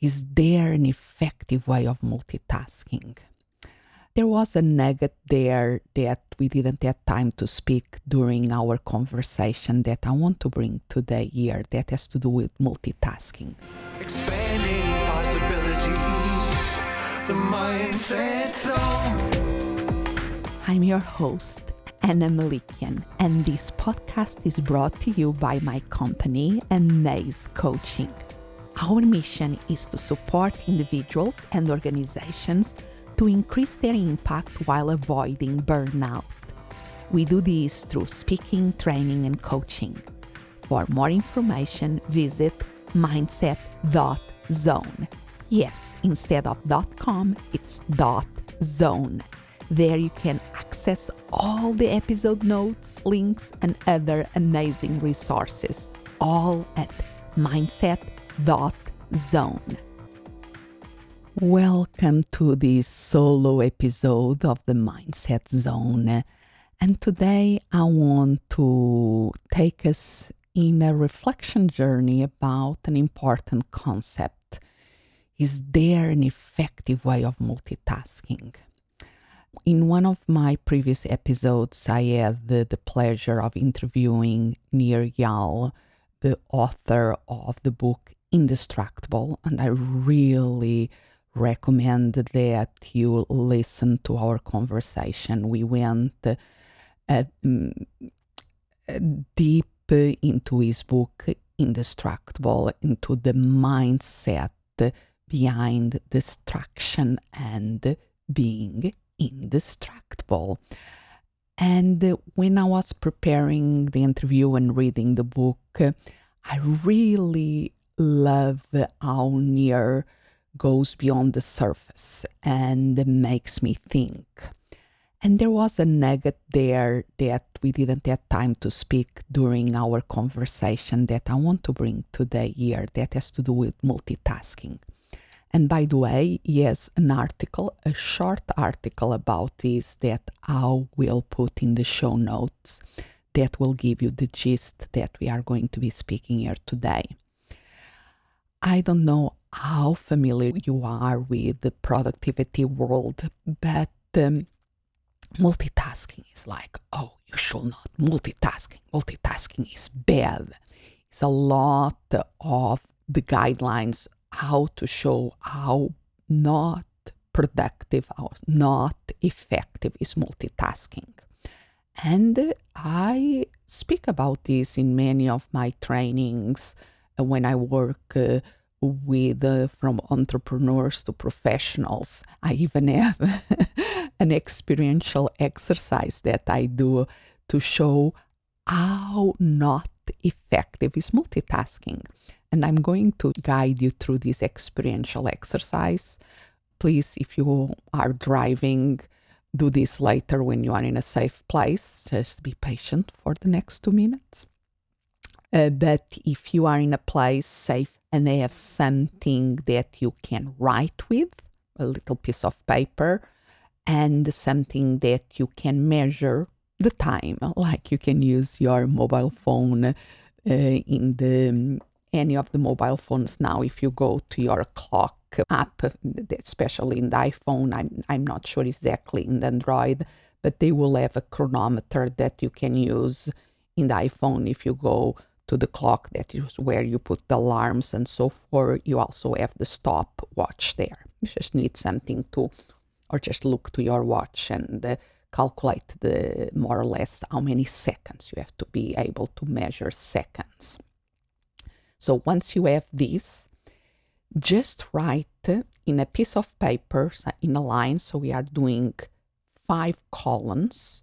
Is there an effective way of multitasking? There was a nugget there that we didn't have time to speak during our conversation that I want to bring today here that has to do with multitasking. Expanding possibilities, the mindset zone. I'm your host, Ana Melikian, and this podcast is brought to you by my company, Amaze Coaching. Our mission is to support individuals and organizations to increase their impact while avoiding burnout. We do this through speaking, training, and coaching. For more information, visit mindset.zone. Yes, instead of .com, it's .zone. There you can access all the episode notes, links, and other amazing resources, all at mindset.zone. Welcome to this solo episode of the Mindset Zone. And today I want to take us in a reflection journey about an important concept. Is there an effective way of multitasking? In one of my previous episodes, I had the, the pleasure of interviewing Nir Eyal, the author of the book Indistractable, and I really recommend that you listen to our conversation. We went uh, mm, deep into his book Indistractable, into the mindset behind destruction and being indistractable. And when I was preparing the interview and reading the book, I really love how Nir goes beyond the surface and makes me think. And there was a nugget there that we didn't have time to speak during our conversation that I want to bring today here that has to do with multitasking. And by the way, yes, an article, a short article about this that I will put in the show notes that will give you the gist that we are going to be speaking here today. I don't know how familiar you are with the productivity world, but um, multitasking is like, oh, you should not multitasking. Multitasking is bad. It's a lot of the guidelines how to show how not productive or not effective is multitasking. And I speak about this in many of my trainings when I work uh, with uh, from entrepreneurs to professionals. I even have an experiential exercise that I do to show how not effective is multitasking. And I'm going to guide you through this experiential exercise. Please, if you are driving, do this later when you are in a safe place. Just be patient for the next two minutes. Uh, but if you are in a place safe and they have something that you can write with, a little piece of paper, and something that you can measure the time, like you can use your mobile phone uh, in the any of the mobile phones now. If you go to your clock app, especially in the iPhone, I'm I'm not sure exactly in the Android, but they will have a chronometer that you can use in the iPhone if you go to the clock that is where you put the alarms and so forth. You also have the stopwatch there. You just need something to, or just look to your watch and uh, calculate the more or less how many seconds you have to be able to measure seconds. So once you have this, just write in a piece of paper in a line. So we are doing five columns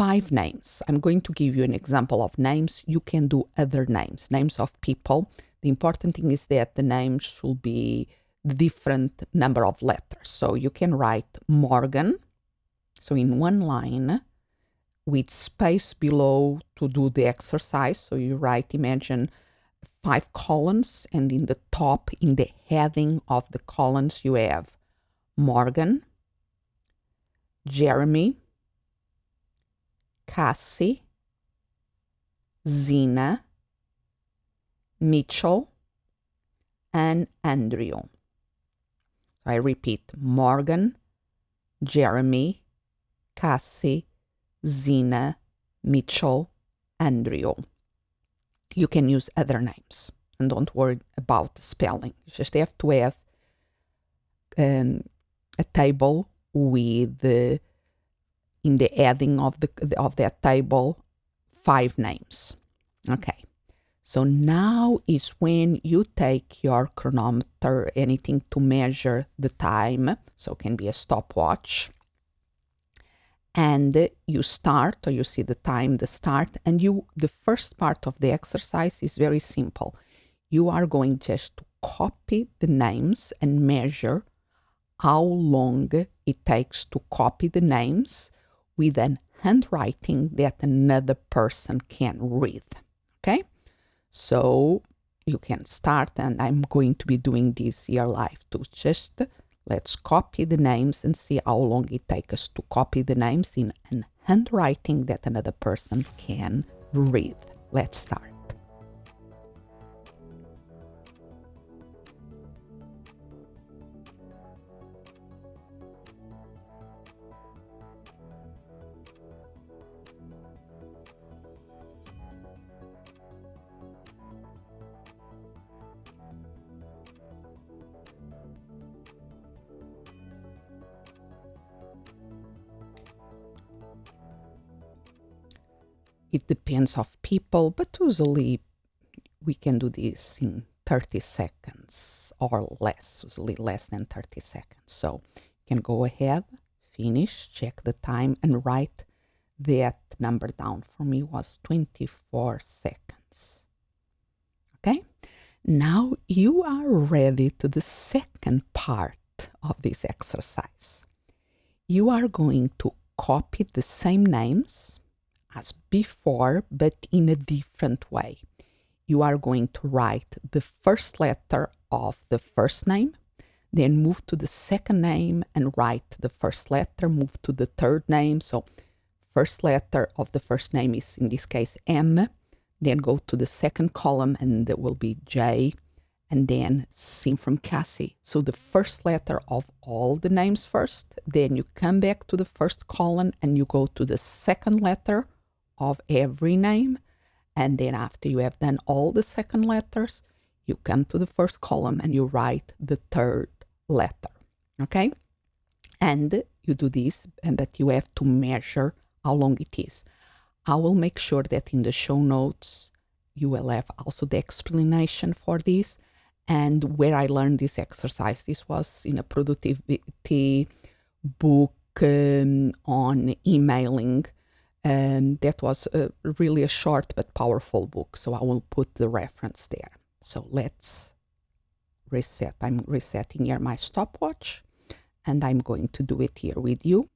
five names. I'm going to give you an example of names. You can do other names, names of people. The important thing is that the names should be different number of letters. So you can write Morgan. So in one line with space below to do the exercise. So you write, imagine five columns, and in the top, in the heading of the columns, you have Morgan, Jeremy, Cassie, Zina, Mitchell, and Andrew. I repeat Morgan, Jeremy, Cassie, Zina, Mitchell, Andrew. You can use other names and don't worry about spelling. You just have to have um, a table with the in the adding of the of that table five names. Okay. So now is when you take your chronometer, anything to measure the time, so can be a stopwatch, and you start or you see the time, the start, and you the first part of the exercise is very simple. You are going just to copy the names and measure how long it takes to copy the names with an handwriting that another person can read. Okay? So you can start, and I'm going to be doing this here live too. Just let's copy the names and see how long it takes us to copy the names in an handwriting that another person can read. Let's start. It depends of people, but usually we can do this in 30 seconds or less, usually less than 30 seconds. So you can go ahead, finish, check the time, and write that number down. For me was 24 seconds. Okay? Now you are ready to the second part of this exercise. You are going to copy the same names as before, but in a different way. You are going to write the first letter of the first name, then move to the second name and write the first letter, move to the third name. So, first letter of the first name is in this case M, then go to the second column and there will be J, and then C from Cassie. So the first letter of all the names first, then you come back to the first column and you go to the second letter of every name. And then after you have done all the second letters, you come to the first column and you write the third letter. Okay? And you do this and that you have to measure how long it is. I will make sure that in the show notes you will have also the explanation for this and where I learned this exercise. This was in a productivity book um, on emailing and that was a, really a short but powerful book. So I will put the reference there. So let's reset. I'm resetting here my stopwatch and I'm going to do it here with you.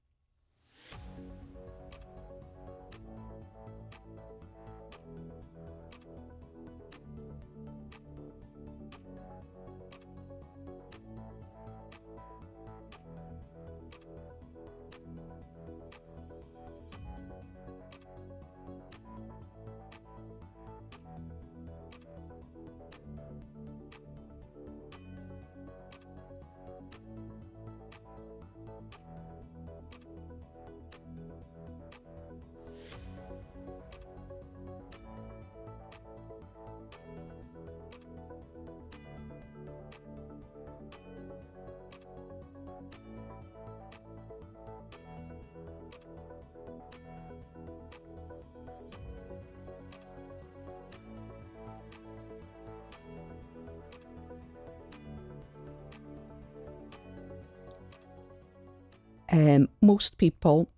Um, most people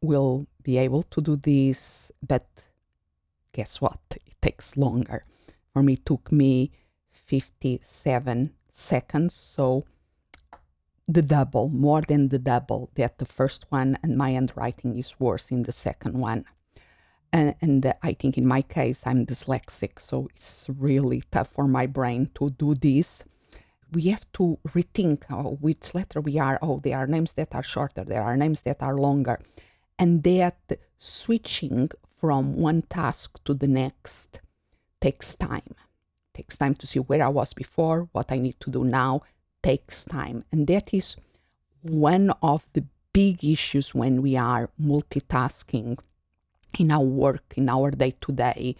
will be able to do this, but guess what? It takes longer. For me, it took me 57 seconds, so the double, more than the double that the first one, and my handwriting is worse in the second one. And, and I think in my case, I'm dyslexic, so it's really tough for my brain to do this we have to rethink oh, which letter we are. Oh, there are names that are shorter, there are names that are longer. And that switching from one task to the next takes time. takes time to see where I was before, what I need to do now, takes time. And that is one of the big issues when we are multitasking in our work, in our day to day.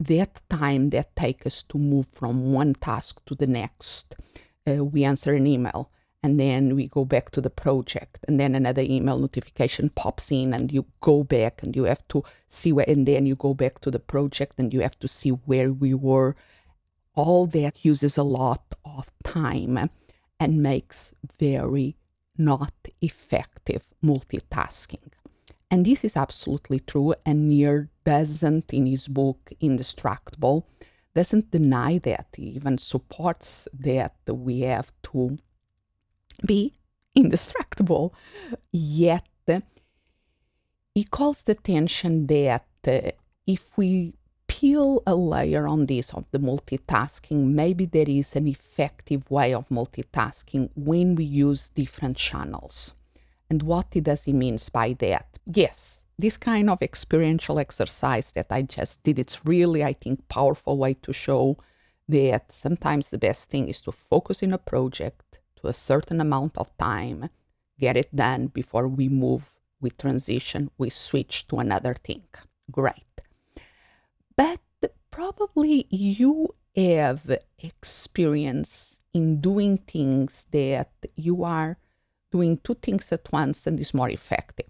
That time that takes us to move from one task to the next. Uh, we answer an email and then we go back to the project and then another email notification pops in and you go back and you have to see where and then you go back to the project and you have to see where we were all that uses a lot of time and makes very not effective multitasking. And this is absolutely true. And Nir doesn't, in his book Indistractable, doesn't deny that. He even supports that we have to be indistractable. Yet, he calls the attention that uh, if we peel a layer on this of the multitasking, maybe there is an effective way of multitasking when we use different channels. And what does he means by that? Yes, this kind of experiential exercise that I just did, it's really, I think, powerful way to show that sometimes the best thing is to focus in a project to a certain amount of time, get it done before we move, we transition, we switch to another thing. Great. But probably you have experience in doing things that you are doing two things at once and is more effective.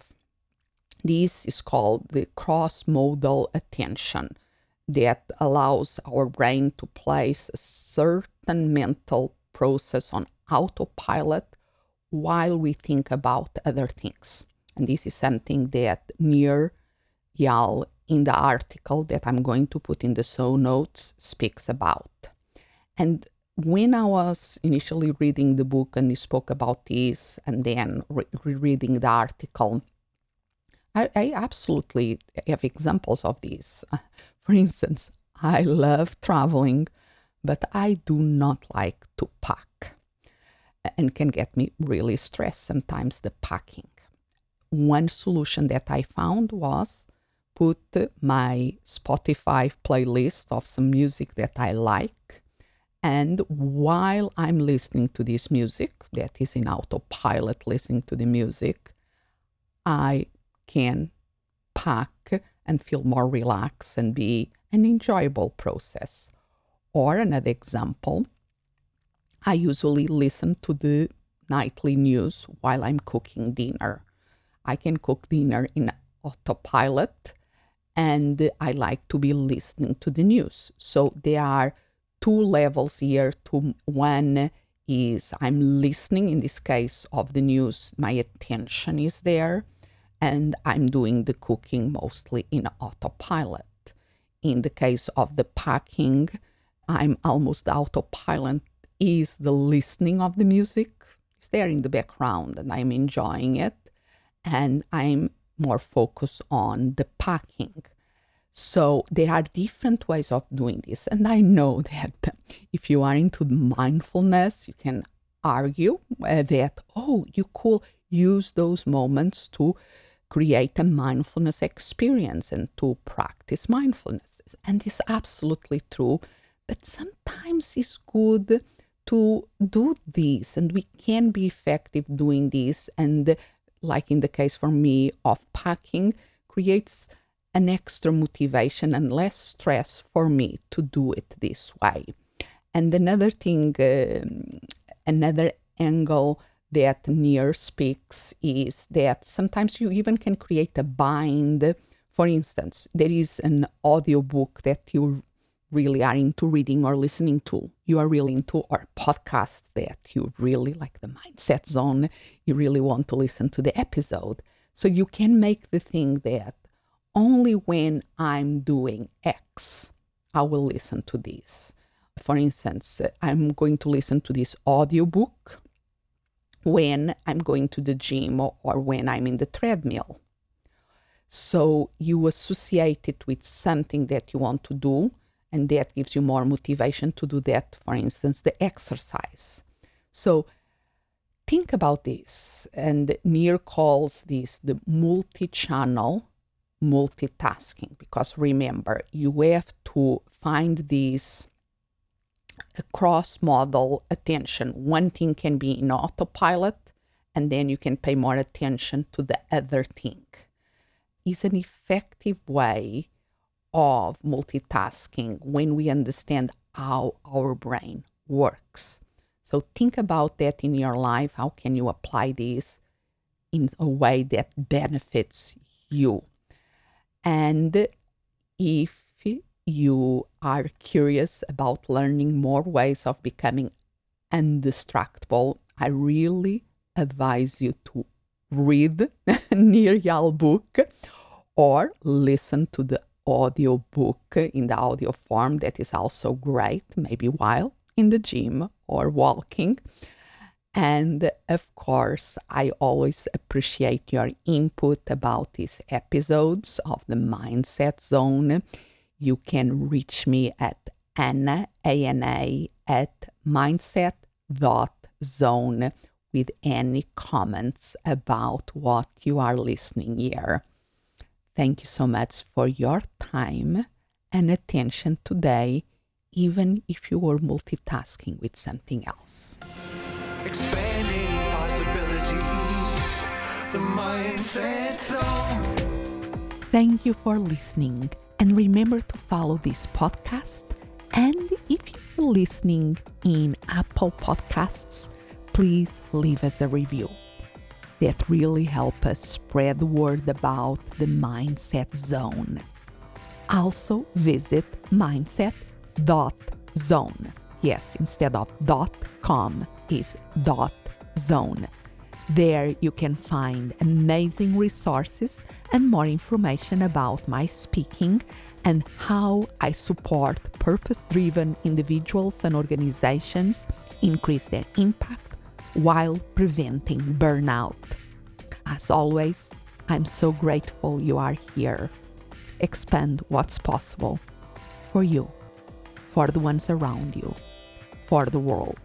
This is called the cross modal attention that allows our brain to place a certain mental process on autopilot while we think about other things. And this is something that Nir Eyal in the article that I'm going to put in the show notes speaks about. And when I was initially reading the book and he spoke about this, and then re- rereading the article, I, I absolutely have examples of this. For instance, I love traveling, but I do not like to pack and can get me really stressed sometimes the packing. One solution that I found was put my Spotify playlist of some music that I like. And while I'm listening to this music, that is in autopilot listening to the music, I can pack and feel more relaxed and be an enjoyable process. Or another example, I usually listen to the nightly news while I'm cooking dinner. I can cook dinner in autopilot and I like to be listening to the news. So there are two levels here. To one is I'm listening. In this case of the news, my attention is there, and I'm doing the cooking mostly in autopilot. In the case of the packing, I'm almost autopilot is the listening of the music. It's there in the background, and I'm enjoying it, and I'm more focused on the packing. So there are different ways of doing this. And I know that if you are into mindfulness, you can argue uh, that, oh, you could use those moments to create a mindfulness experience and to practice mindfulness. And it's absolutely true. But sometimes it's good to do this, and we can be effective doing this. And like in the case for me of packing, creates an extra motivation and less stress for me to do it this way. And another thing, uh, another angle that Nir speaks is that sometimes you even can create a bind. For instance, there is an audiobook that you really are into reading or listening to, you are really into, or podcast that you really like the mindset zone, you really want to listen to the episode. So you can make the thing that only when I'm doing X, I will listen to this. For instance, I'm going to listen to this audiobook when I'm going to the gym or, or when I'm in the treadmill. So you associate it with something that you want to do and that gives you more motivation to do that, for instance, the exercise. So think about this, and Nir calls this the multi channel multitasking because remember, you have to find these cross modal attention. One thing can be in autopilot, and then you can pay more attention to the other thing. Is an effective way of multitasking when we understand how our brain works. So think about that in your life. How can you apply this in a way that benefits you? And if you are curious about learning more ways of becoming undistractable, I really advise you to read Nir book or listen to the audio book in the audio form that is also great, maybe while in the gym or walking. And of course, I always appreciate your input about these episodes of the Mindset Zone. You can reach me at Ana, A-N-A, at mindset.zone with any comments about what you are listening here. Thank you so much for your time and attention today, even if you were multitasking with something else. Expanding possibilities, the mindset zone. Thank you for listening, and remember to follow this podcast. And if you're listening in Apple Podcasts, please leave us a review that really help us spread the word about the Mindset Zone. Also visit mindset.zone. Yes, instead of .com is .zone. There you can find amazing resources and more information about my speaking and how I support purpose-driven individuals and organizations increase their impact while preventing burnout. As always, I'm so grateful you are here. Expand what's possible for you, for the ones around you, for the world.